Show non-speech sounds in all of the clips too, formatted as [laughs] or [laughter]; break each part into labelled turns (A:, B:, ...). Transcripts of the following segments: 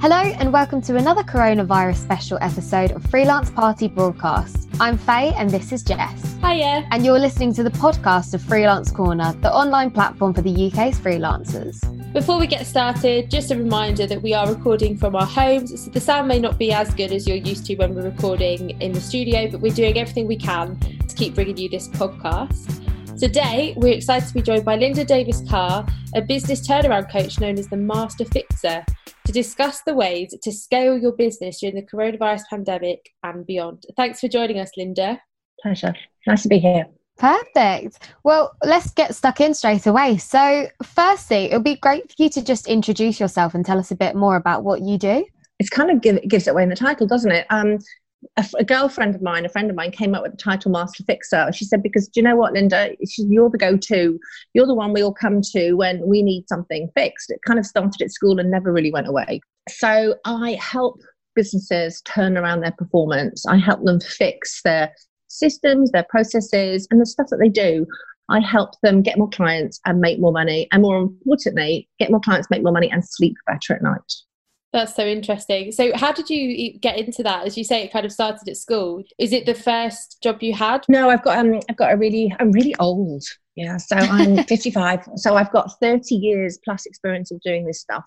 A: Hello, and welcome to another coronavirus special episode of Freelance Party Broadcast. I'm Faye, and this is Jess.
B: Hiya.
A: And you're listening to the podcast of Freelance Corner, the online platform for the UK's freelancers.
B: Before we get started, just a reminder that we are recording from our homes, so the sound may not be as good as you're used to when we're recording in the studio, but we're doing everything we can to keep bringing you this podcast. Today, we're excited to be joined by Linda Davis Carr, a business turnaround coach known as the Master Fixer, to discuss the ways to scale your business during the coronavirus pandemic and beyond. Thanks for joining us, Linda.
C: Pleasure. Nice to be here.
A: Perfect. Well, let's get stuck in straight away. So, firstly, it would be great for you to just introduce yourself and tell us a bit more about what you do.
C: It's kind of give, gives it away in the title, doesn't it? Um, a, a, girlfriend of mine, a friend of mine, came up with the title Master Fixer. She said, because do you know what, Linda? She, you're the go to. You're the one we all come to when we need something fixed. It kind of started at school and never really went away. So I help businesses turn around their performance. I help them fix their systems, their processes, and the stuff that they do. I help them get more clients and make more money. And more importantly, get more clients, make more money, and sleep better at night.
B: That's so interesting. So, how did you get into that? As you say, it kind of started at school. Is it the first job you had?
C: No, I've got um, I've got a really, I'm really old. Yeah, so I'm [laughs] 55. So I've got 30 years plus experience of doing this stuff.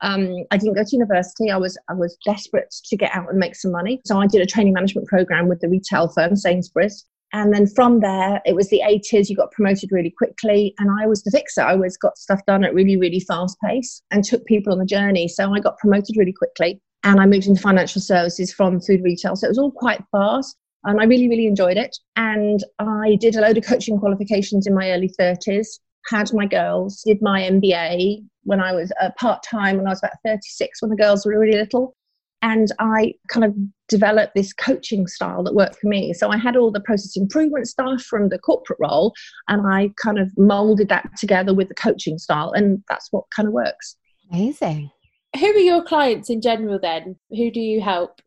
C: Um, I didn't go to university. I was I was desperate to get out and make some money. So I did a training management program with the retail firm Sainsbury's. And then from there, it was the 80s, you got promoted really quickly. And I was the fixer. I always got stuff done at really, really fast pace and took people on the journey. So I got promoted really quickly. And I moved into financial services from food retail. So it was all quite fast. And I really, really enjoyed it. And I did a load of coaching qualifications in my early 30s, had my girls, did my MBA when I was uh, part time, when I was about 36, when the girls were really little. And I kind of developed this coaching style that worked for me. So I had all the process improvement stuff from the corporate role, and I kind of molded that together with the coaching style. And that's what kind of works.
A: Amazing.
B: Who are your clients in general then? Who do you help?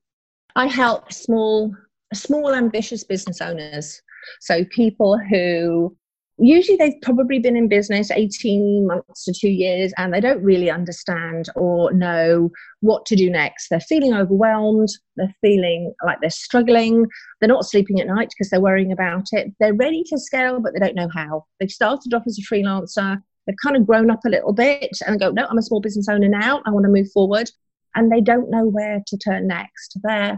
C: I help small small ambitious business owners so people who usually they've probably been in business 18 months to two years and they don't really understand or know what to do next. They're feeling overwhelmed, they're feeling like they're struggling, they're not sleeping at night because they're worrying about it. They're ready to scale, but they don't know how. They've started off as a freelancer, they've kind of grown up a little bit and go, No, I'm a small business owner now, I want to move forward. And they don't know where to turn next. They're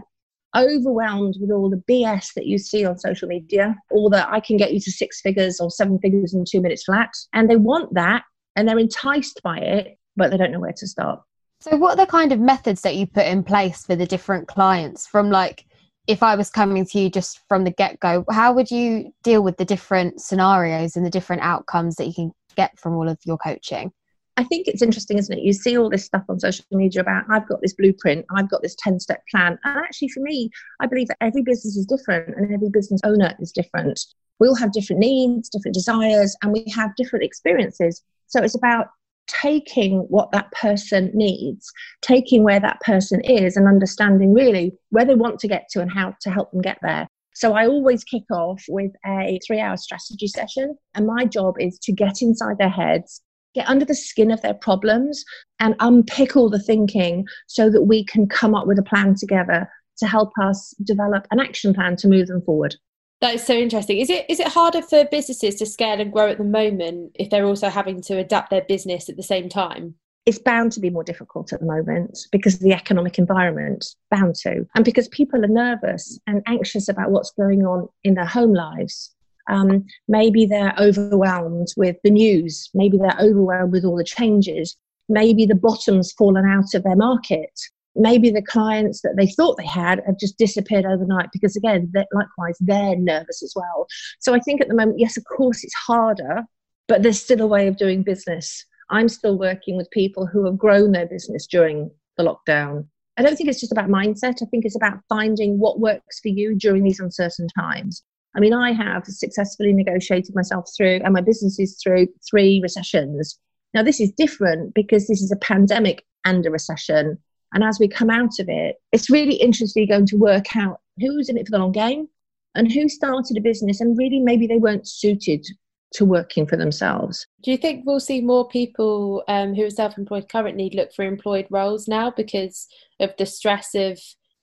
C: overwhelmed with all the BS that you see on social media, all that I can get you to six figures or seven figures in two minutes flat. And they want that and they're enticed by it, but they don't know where to start.
A: So, what are the kind of methods that you put in place for the different clients from like, if I was coming to you just from the get go, how would you deal with the different scenarios and the different outcomes that you can get from all of your coaching?
C: I think it's interesting, isn't it? You see all this stuff on social media about I've got this blueprint, I've got this 10 step plan. And actually, for me, I believe that every business is different and every business owner is different. We all have different needs, different desires, and we have different experiences. So it's about taking what that person needs, taking where that person is, and understanding really where they want to get to and how to help them get there. So I always kick off with a three hour strategy session. And my job is to get inside their heads, get under the skin of their problems and unpick all the thinking so that we can come up with a plan together to help us develop an action plan to move them forward.
B: That is so interesting. Is it is it harder for businesses to scale and grow at the moment if they're also having to adapt their business at the same time?
C: It's bound to be more difficult at the moment because of the economic environment, bound to, and because people are nervous and anxious about what's going on in their home lives. Um, maybe they're overwhelmed with the news. Maybe they're overwhelmed with all the changes. Maybe the bottom's fallen out of their market. Maybe the clients that they thought they had have just disappeared overnight because, again, likewise, they're nervous as well. So I think at the moment, yes, of course, it's harder, but there's still a way of doing business. I'm still working with people who have grown their business during the lockdown. I don't think it's just about mindset. I think it's about finding what works for you during these uncertain times. I mean, I have successfully negotiated myself through and my businesses through three recessions. Now, this is different because this is a pandemic and a recession. And as we come out of it, it's really interesting going to work out who's in it for the long game and who started a business and really maybe they weren't suited to working for themselves.
B: Do you think we'll see more people um, who are self employed currently look for employed roles now because of the stress of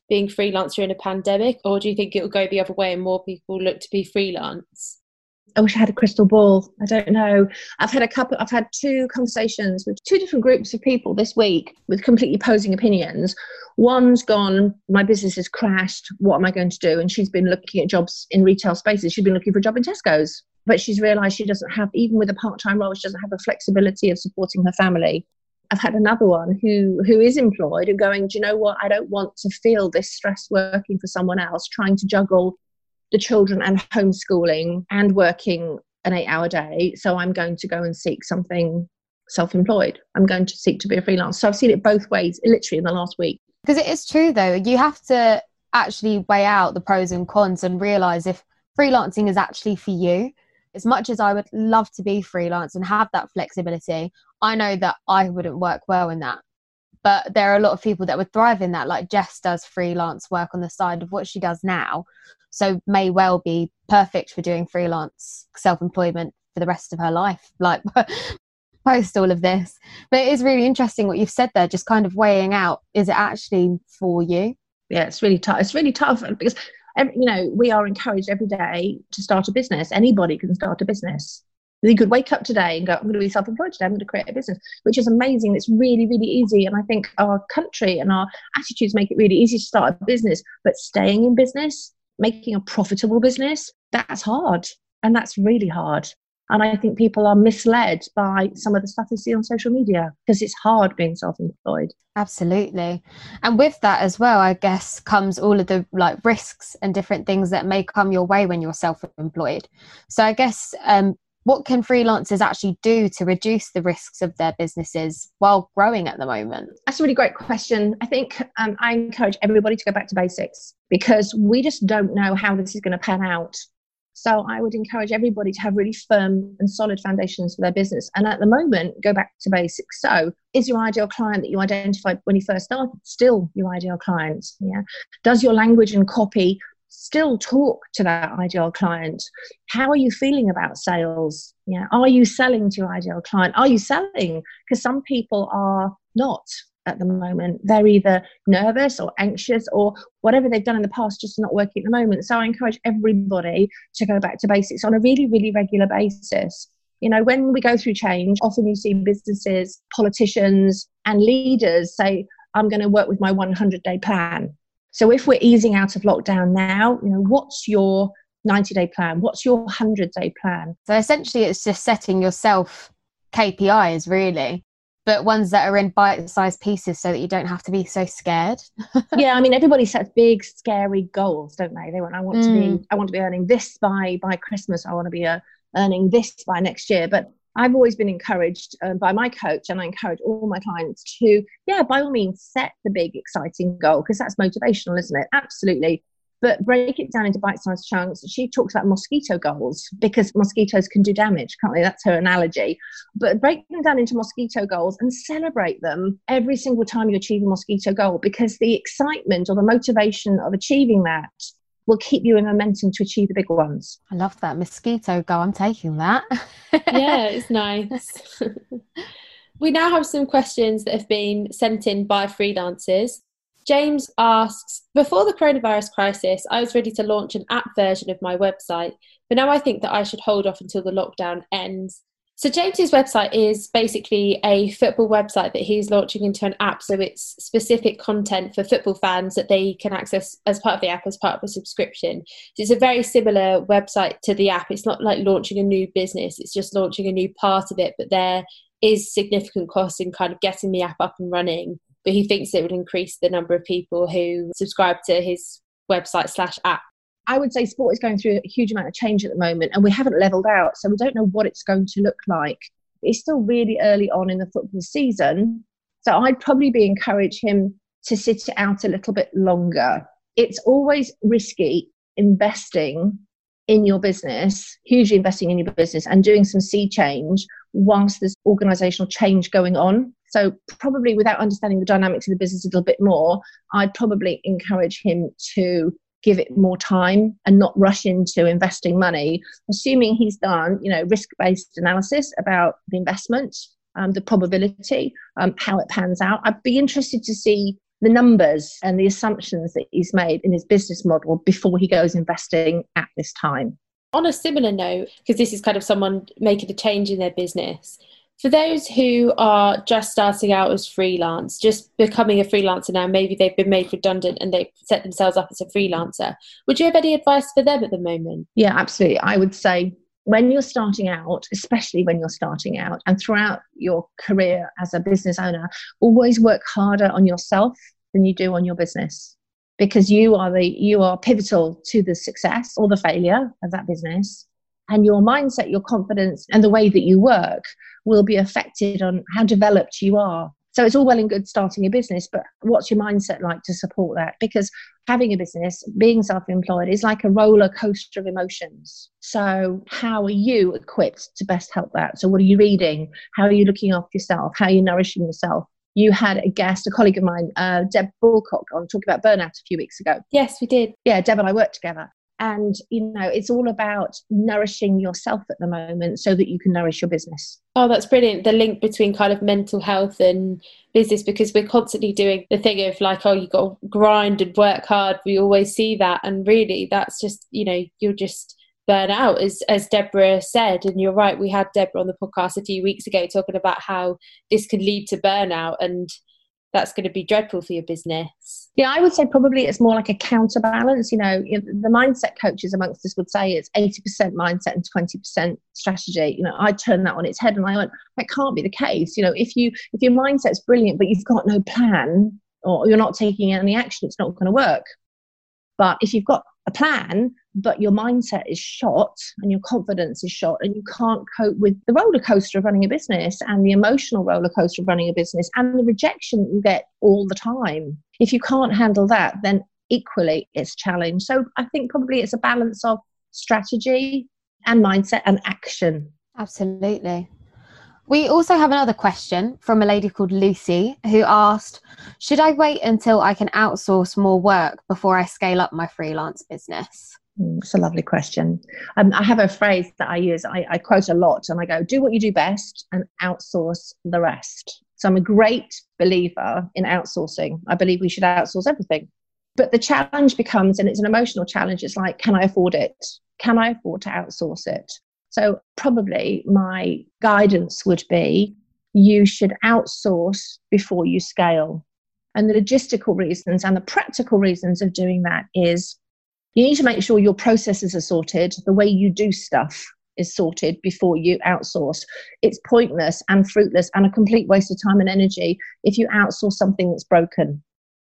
B: being freelance during a pandemic? Or do you think it will go the other way and more people look to be freelance?
C: I wish I had a crystal ball. I don't know. I've had a couple, I've had two conversations with two different groups of people this week with completely opposing opinions. One's gone, my business has crashed. What am I going to do? And she's been looking at jobs in retail spaces. She's been looking for a job in Tesco's, but she's realized she doesn't have, even with a part time role, she doesn't have the flexibility of supporting her family. I've had another one who who is employed and going, do you know what? I don't want to feel this stress working for someone else, trying to juggle the children and homeschooling and working an eight hour day. So I'm going to go and seek something self employed. I'm going to seek to be a freelancer. So I've seen it both ways, literally in the last week.
A: Because it is true, though. You have to actually weigh out the pros and cons and realize if freelancing is actually for you. As much as I would love to be freelance and have that flexibility, I know that I wouldn't work well in that. But there are a lot of people that would thrive in that, like Jess does freelance work on the side of what she does now so may well be perfect for doing freelance self-employment for the rest of her life [laughs] like post all of this but it is really interesting what you've said there just kind of weighing out is it actually for you
C: yeah it's really tough it's really tough because you know we are encouraged every day to start a business anybody can start a business you could wake up today and go, I'm going to be self employed today, I'm going to create a business, which is amazing. It's really, really easy. And I think our country and our attitudes make it really easy to start a business, but staying in business making a profitable business, that's hard. And that's really hard. And I think people are misled by some of the stuff they see on social media because it's hard being self employed.
A: Absolutely. And with that as well, I guess comes all of the like risks and different things that may come your way when you're self employed. So I guess um, what can freelancers actually do to reduce the risks of their businesses while growing at the moment?
C: That's a really great question. I think um, I encourage everybody to go back to basics because we just don't know how this is going to pan out. So I would encourage everybody to have really firm and solid foundations for their business. And at the moment, go back to basics. So is your ideal client that you identified when you first started still your ideal client? Yeah. Does your language and copy still talk to that ideal client how are you feeling about sales yeah are you selling to your ideal client are you selling because some people are not at the moment. They're either nervous or anxious or whatever they've done in the past just not working at the moment. So i encourage everybody to go back to basics on a really really regular basis. You know when we go through change often you see businesses politicians and leaders say i'm going to work with my 100 day plan. So if we're easing out of lockdown now, you know, what's your 90 day plan? What's your 100 day plan?
A: So essentially, it's just setting yourself KPIs, really, but ones that are in bite sized pieces so that you don't have to be so scared. [laughs]
C: yeah, I mean, everybody sets big, scary goals, don't they? They want, I want mm. to be, mm. I want to be earning this by by Christmas. I want to be uh, earning this by next year. But I've always been encouraged uh, by my coach, and I encourage all my clients to, yeah, by all means, set the big, exciting goal because that's motivational, isn't it? Absolutely. But break it down into bite sized chunks. She talks about mosquito goals because mosquitoes can do damage, can't they? That's her analogy. But break them down into mosquito goals and celebrate them every single time you achieve a mosquito goal because the excitement or the motivation of achieving that will keep you in momentum to achieve the big ones.
A: I love that mosquito goal. I'm taking that. [laughs]
B: yeah, it's nice. [laughs] we now have some questions that have been sent in by freelancers. James asks Before the coronavirus crisis, I was ready to launch an app version of my website, but now I think that I should hold off until the lockdown ends so James's website is basically a football website that he's launching into an app. So it's specific content for football fans that they can access as part of the app, as part of a subscription. So it's a very similar website to the app. It's not like launching a new business; it's just launching a new part of it. But there is significant cost in kind of getting the app up and running. But he thinks it would increase the number of people who subscribe to his website slash app
C: I would say sport is going through a huge amount of change at the moment, and we haven't leveled out, so we don't know what it's going to look like. It's still really early on in the football season, so I'd probably be encourage him to sit it out a little bit longer. It's always risky investing in your business, hugely investing in your business, and doing some sea change whilst there's organizational change going on. So, probably without understanding the dynamics of the business a little bit more, I'd probably encourage him to give it more time and not rush into investing money, assuming he's done, you know, risk-based analysis about the investment, um, the probability, um, how it pans out. I'd be interested to see the numbers and the assumptions that he's made in his business model before he goes investing at this time.
B: On a similar note, because this is kind of someone making a change in their business, for those who are just starting out as freelance, just becoming a freelancer now, maybe they've been made redundant and they've set themselves up as a freelancer, would you have any advice for them at the moment?
C: Yeah, absolutely. I would say when you're starting out, especially when you're starting out and throughout your career as a business owner, always work harder on yourself than you do on your business because you are the you are pivotal to the success or the failure of that business and your mindset your confidence and the way that you work will be affected on how developed you are. So it's all well and good starting a business, but what's your mindset like to support that? Because having a business, being self employed, is like a roller coaster of emotions. So, how are you equipped to best help that? So, what are you reading? How are you looking after yourself? How are you nourishing yourself? You had a guest, a colleague of mine, uh, Deb Bulcock, on talking about burnout a few weeks ago.
B: Yes, we did.
C: Yeah, Deb and I worked together and you know it's all about nourishing yourself at the moment so that you can nourish your business.
B: Oh that's brilliant. The link between kind of mental health and business because we're constantly doing the thing of like oh you got to grind and work hard. We always see that. And really that's just you know you'll just burn out as as deborah said. And you're right we had deborah on the podcast a few weeks ago talking about how this can lead to burnout. And that's going to be dreadful for your business.
C: Yeah, I would say probably it's more like a counterbalance. You know, the mindset coaches amongst us would say it's 80% mindset and 20% strategy. You know, I turned that on its head and I went, that can't be the case. You know, if you if your mindset's brilliant but you've got no plan or you're not taking any action, it's not going to work. But if you've got a plan, but your mindset is shot and your confidence is shot, and you can't cope with the roller coaster of running a business and the emotional roller coaster of running a business and the rejection that you get all the time. If you can't handle that, then equally it's challenge. So I think probably it's a balance of strategy and mindset and action.
A: Absolutely. We also have another question from a lady called Lucy who asked Should I wait until I can outsource more work before I scale up my freelance business?
C: Mm, it's a lovely question. Um, I have a phrase that I use, I, I quote a lot, and I go, Do what you do best and outsource the rest. So I'm a great believer in outsourcing. I believe we should outsource everything. But the challenge becomes, and it's an emotional challenge, it's like, Can I afford it? Can I afford to outsource it? So, probably my guidance would be you should outsource before you scale. And the logistical reasons and the practical reasons of doing that is you need to make sure your processes are sorted, the way you do stuff is sorted before you outsource. It's pointless and fruitless and a complete waste of time and energy if you outsource something that's broken.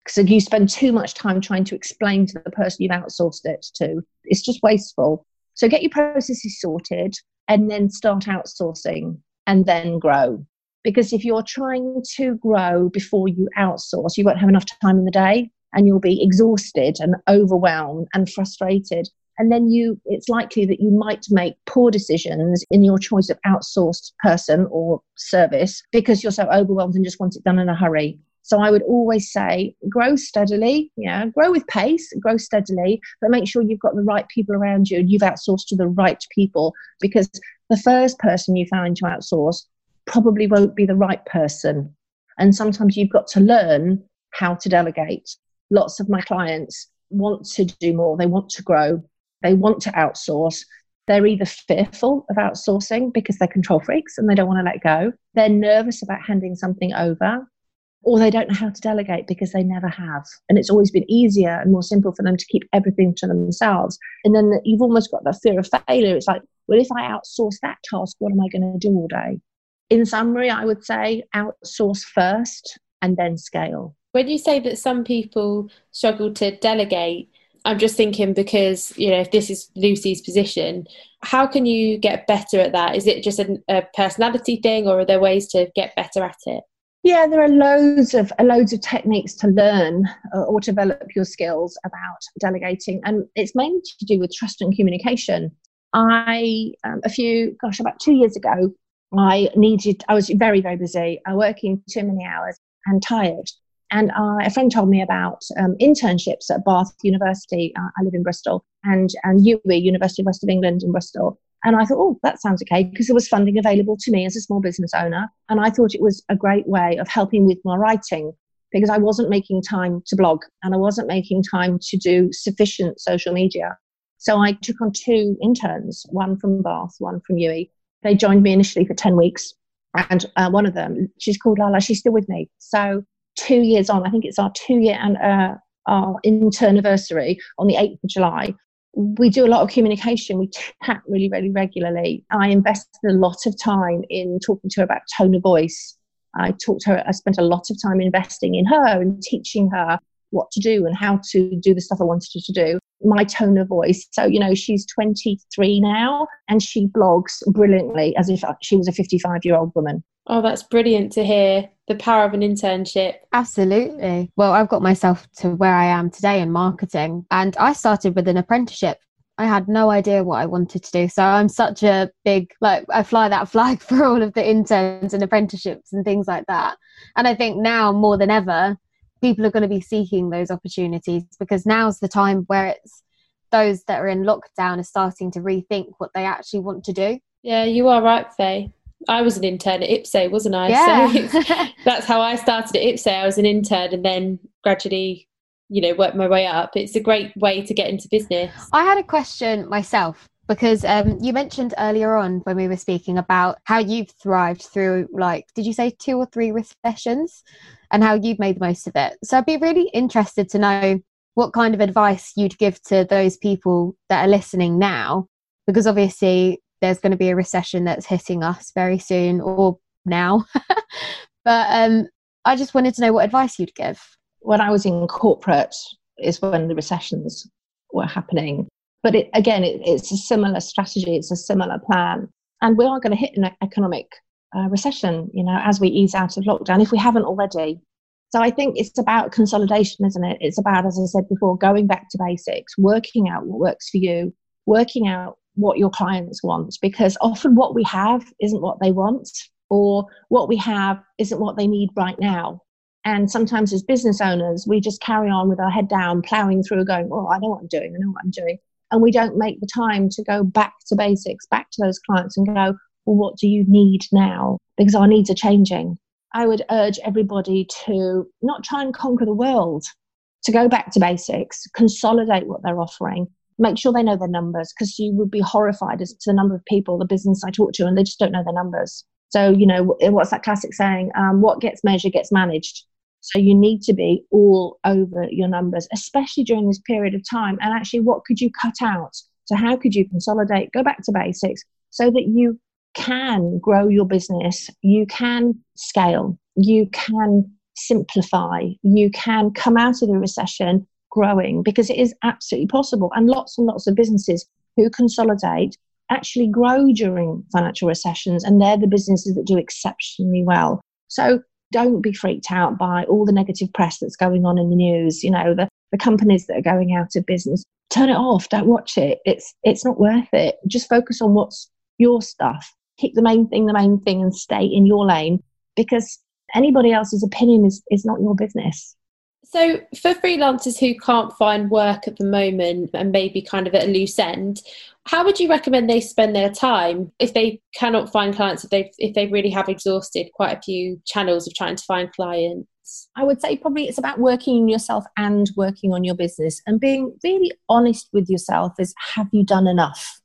C: So you spend too much time trying to explain to the person you've outsourced it to. It's just wasteful. So get your processes sorted and then start outsourcing and then grow. Because if you're trying to grow before you outsource, you won't have enough time in the day and you'll be exhausted and overwhelmed and frustrated. And then you it's likely that you might make poor decisions in your choice of outsourced person or service because you're so overwhelmed and just want it done in a hurry. So I would always say grow steadily, yeah, grow with pace, grow steadily, but make sure you've got the right people around you and you've outsourced to the right people because the first person you find to outsource probably won't be the right person. And sometimes you've got to learn how to delegate. Lots of my clients want to do more, they want to grow, they want to outsource. They're either fearful of outsourcing because they're control freaks and they don't want to let go. They're nervous about handing something over or they don't know how to delegate because they never have. And it's always been easier and more simple for them to keep everything to themselves. And then you've almost got that fear of failure. It's like, well, if I outsource that task, what am I going to do all day? In summary, I would say outsource first and then scale.
B: When you say that some people struggle to delegate, I'm just thinking because, you know, if this is Lucy's position, how can you get better at that? Is it just a, a personality thing or are there ways to get better at it?
C: Yeah, there are loads of uh, loads of techniques to learn uh, or develop your skills about delegating, and it's mainly to do with trust and communication. I um, a few, gosh, about two years ago, I needed. I was very very busy, uh, working too many hours and tired, And I, a friend told me about um, internships at Bath University. Uh, I live in Bristol, and and UWE, University of West of England in Bristol. And I thought, oh, that sounds okay, because there was funding available to me as a small business owner. And I thought it was a great way of helping with my writing because I wasn't making time to blog and I wasn't making time to do sufficient social media. So I took on two interns, one from Bath, one from UWE. They joined me initially for 10 weeks. And uh, one of them, she's called Lala, she's still with me. So two years on, I think it's our two year and uh, our intern anniversary on the 8th of July. We do a lot of communication. We chat really, really regularly. I invested a lot of time in talking to her about tone of voice. I talked to her, I spent a lot of time investing in her and teaching her what to do and how to do the stuff I wanted her to do my tone of voice. So, you know, she's 23 now and she blogs brilliantly as if she was a 55 year old woman.
B: Oh, that's brilliant to hear the power of an internship.
A: Absolutely. Well, I've got myself to where I am today in marketing, and I started with an apprenticeship. I had no idea what I wanted to do. So I'm such a big, like, I fly that flag [laughs] for all of the interns and apprenticeships and things like that. And I think now more than ever, people are going to be seeking those opportunities because now's the time where it's those that are in lockdown are starting to rethink what they actually want to do.
B: Yeah, you are right, Faye. I was an intern at IPSE, wasn't I?
A: Yeah.
B: So [laughs] that's how I started at IPSE. I was an intern and then gradually, you know, worked my way up. It's a great way to get into business.
A: I had a question myself because um, you mentioned earlier on when we were speaking about how you've thrived through, like, did you say two or three recessions? and how you've made the most of it. So I'd be really interested to know what kind of advice you'd give to those people that are listening now, because obviously there's going to be a recession that's hitting us very soon or now. [laughs] but um, I just wanted to know what advice you'd give.
C: When I was in corporate, is when the recessions were happening. But it, again, it, it's a similar strategy, it's a similar plan. And we are going to hit an economic uh, recession, you know, as we ease out of lockdown, if we haven't already. So I think it's about consolidation, isn't it? It's about, as I said before, going back to basics, working out what works for you, working out what your clients want, because often what we have isn't what they want, or what we have isn't what they need right now. And sometimes as business owners, we just carry on with our head down, plowing through, going, Oh, I know what I'm doing, I know what I'm doing. And we don't make the time to go back to basics, back to those clients and go, well, what do you need now? Because our needs are changing. I would urge everybody to not try and conquer the world, to go back to basics, consolidate what they're offering, make sure they know their numbers, because you would be horrified as to the number of people, the business I talk to, and they just don't know their numbers. So, you know, what's that classic saying? Um, what gets measured gets managed. So you need to be all over your numbers, especially during this period of time. And actually, what could you cut out? So, how could you consolidate, go back to basics so that you can grow your business, you can scale, you can simplify, you can come out of the recession growing because it is absolutely possible. And lots and lots of businesses who consolidate actually grow during financial recessions, and they're the businesses that do exceptionally well. So don't be freaked out by all the negative press that's going on in the news, you know, the, the companies that are going out of business. Turn it off, don't watch it. It's it's not worth it. Just focus on what's your stuff Keep the main thing, the main thing, and stay in your lane because anybody else's opinion is, is not your business.
B: So, for freelancers who can't find work at the moment and maybe kind of at a loose end, how would you recommend they spend their time if they cannot find clients? If they if they really have exhausted quite a few channels of trying to find clients?
C: I would say probably it's about working on yourself and working on your business and being really honest with yourself. Is have you done enough?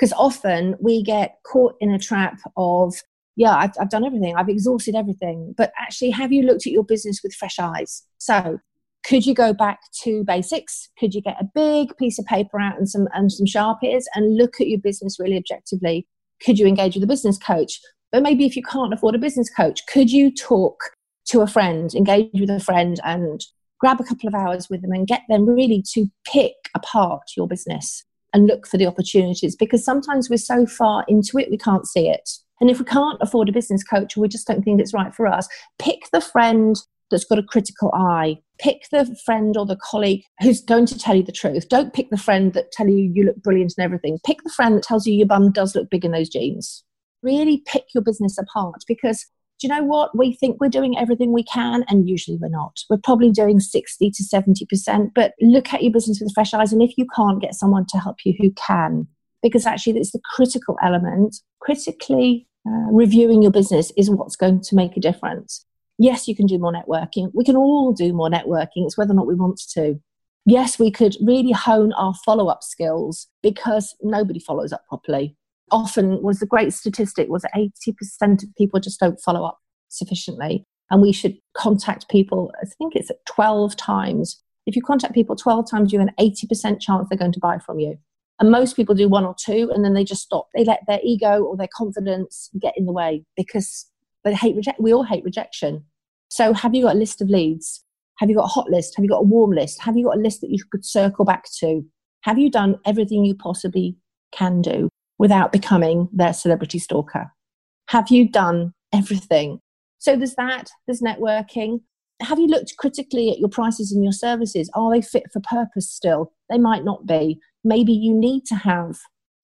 C: because often we get caught in a trap of yeah I've, I've done everything. I've exhausted everything. But actually have you looked at your business with fresh eyes? So could you go back to basics? Could you get a big piece of paper out and some and some sharpies and look at your business really objectively? Could you engage with a business coach? But maybe if you can't afford a business coach could you talk to a friend engage with a friend and grab a couple of hours with them and get them really to pick apart your business and look for the opportunities? Because sometimes we're so far into it we can't see it. And if we can't afford a business coach or we just don't think it's right for us, pick the friend that's got a critical eye. Pick the friend or the colleague who's going to tell you the truth. Don't pick the friend that tell you you look brilliant and everything. Pick the friend that tells you your bum does look big in those jeans. Really pick your business apart because do you know what? We think we're doing everything we can, and usually we're not. We're probably doing 60 to 70%. But look at your business with fresh eyes. And if you can't get someone to help you who can, because actually it's the critical element, critically uh, reviewing your business is what's going to make a difference. Yes, you can do more networking. We can all do more networking. It's whether or not we want to. Yes, we could really hone our follow up skills because nobody follows up properly often was the great statistic was 80% of people just don't follow up sufficiently and we should contact people i think it's 12 times if you contact people 12 times you have an 80% chance they're going to buy from you and most people do one or two and then they just stop they let their ego or their confidence get in the way because they hate reject we all hate rejection so have you got a list of leads have you got a hot list have you got a warm list have you got a list that you could circle back to have you done everything you possibly can do without becoming their celebrity stalker? Have you done everything? So there's that, there's networking. Have you looked critically at your prices and your services? Are they fit for purpose still? They might not be. Maybe you need to have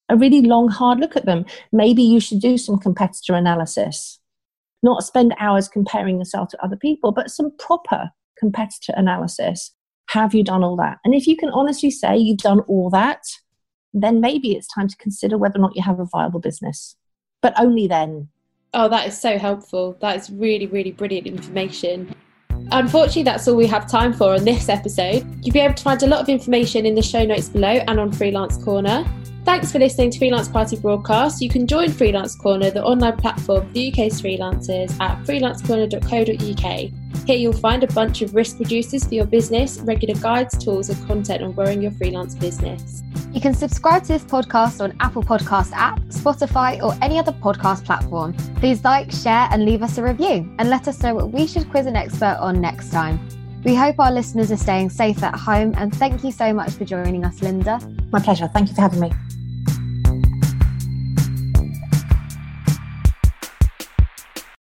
C: a really long, hard look at them. Maybe you should do some competitor analysis, not spend hours comparing yourself to other people, but some proper competitor analysis. Have you done all that? And if you can honestly say you've done all that, then maybe it's time to consider whether or not you have a viable business. But only then.
B: Oh, that is so helpful. That is really, really brilliant information. Unfortunately, that's all we have time for on this episode. You'll be able to find a lot of information in the show notes below and on Freelance Corner. Thanks for listening to Freelance Party Broadcast. You can join Freelance Corner, the online platform for the UK's freelancers, at freelancecorner.co.uk. Here you'll find a bunch of risk reducers for your business, regular guides, tools, and content on growing your freelance business.
A: You can subscribe to this podcast on Apple Podcast app, Spotify, or any other podcast platform. Please like, share, and leave us a review, and let us know what we should quiz an expert on next time. We hope our listeners are staying safe at home, and thank you so much for joining us, Linda.
C: My pleasure. Thank you for having me.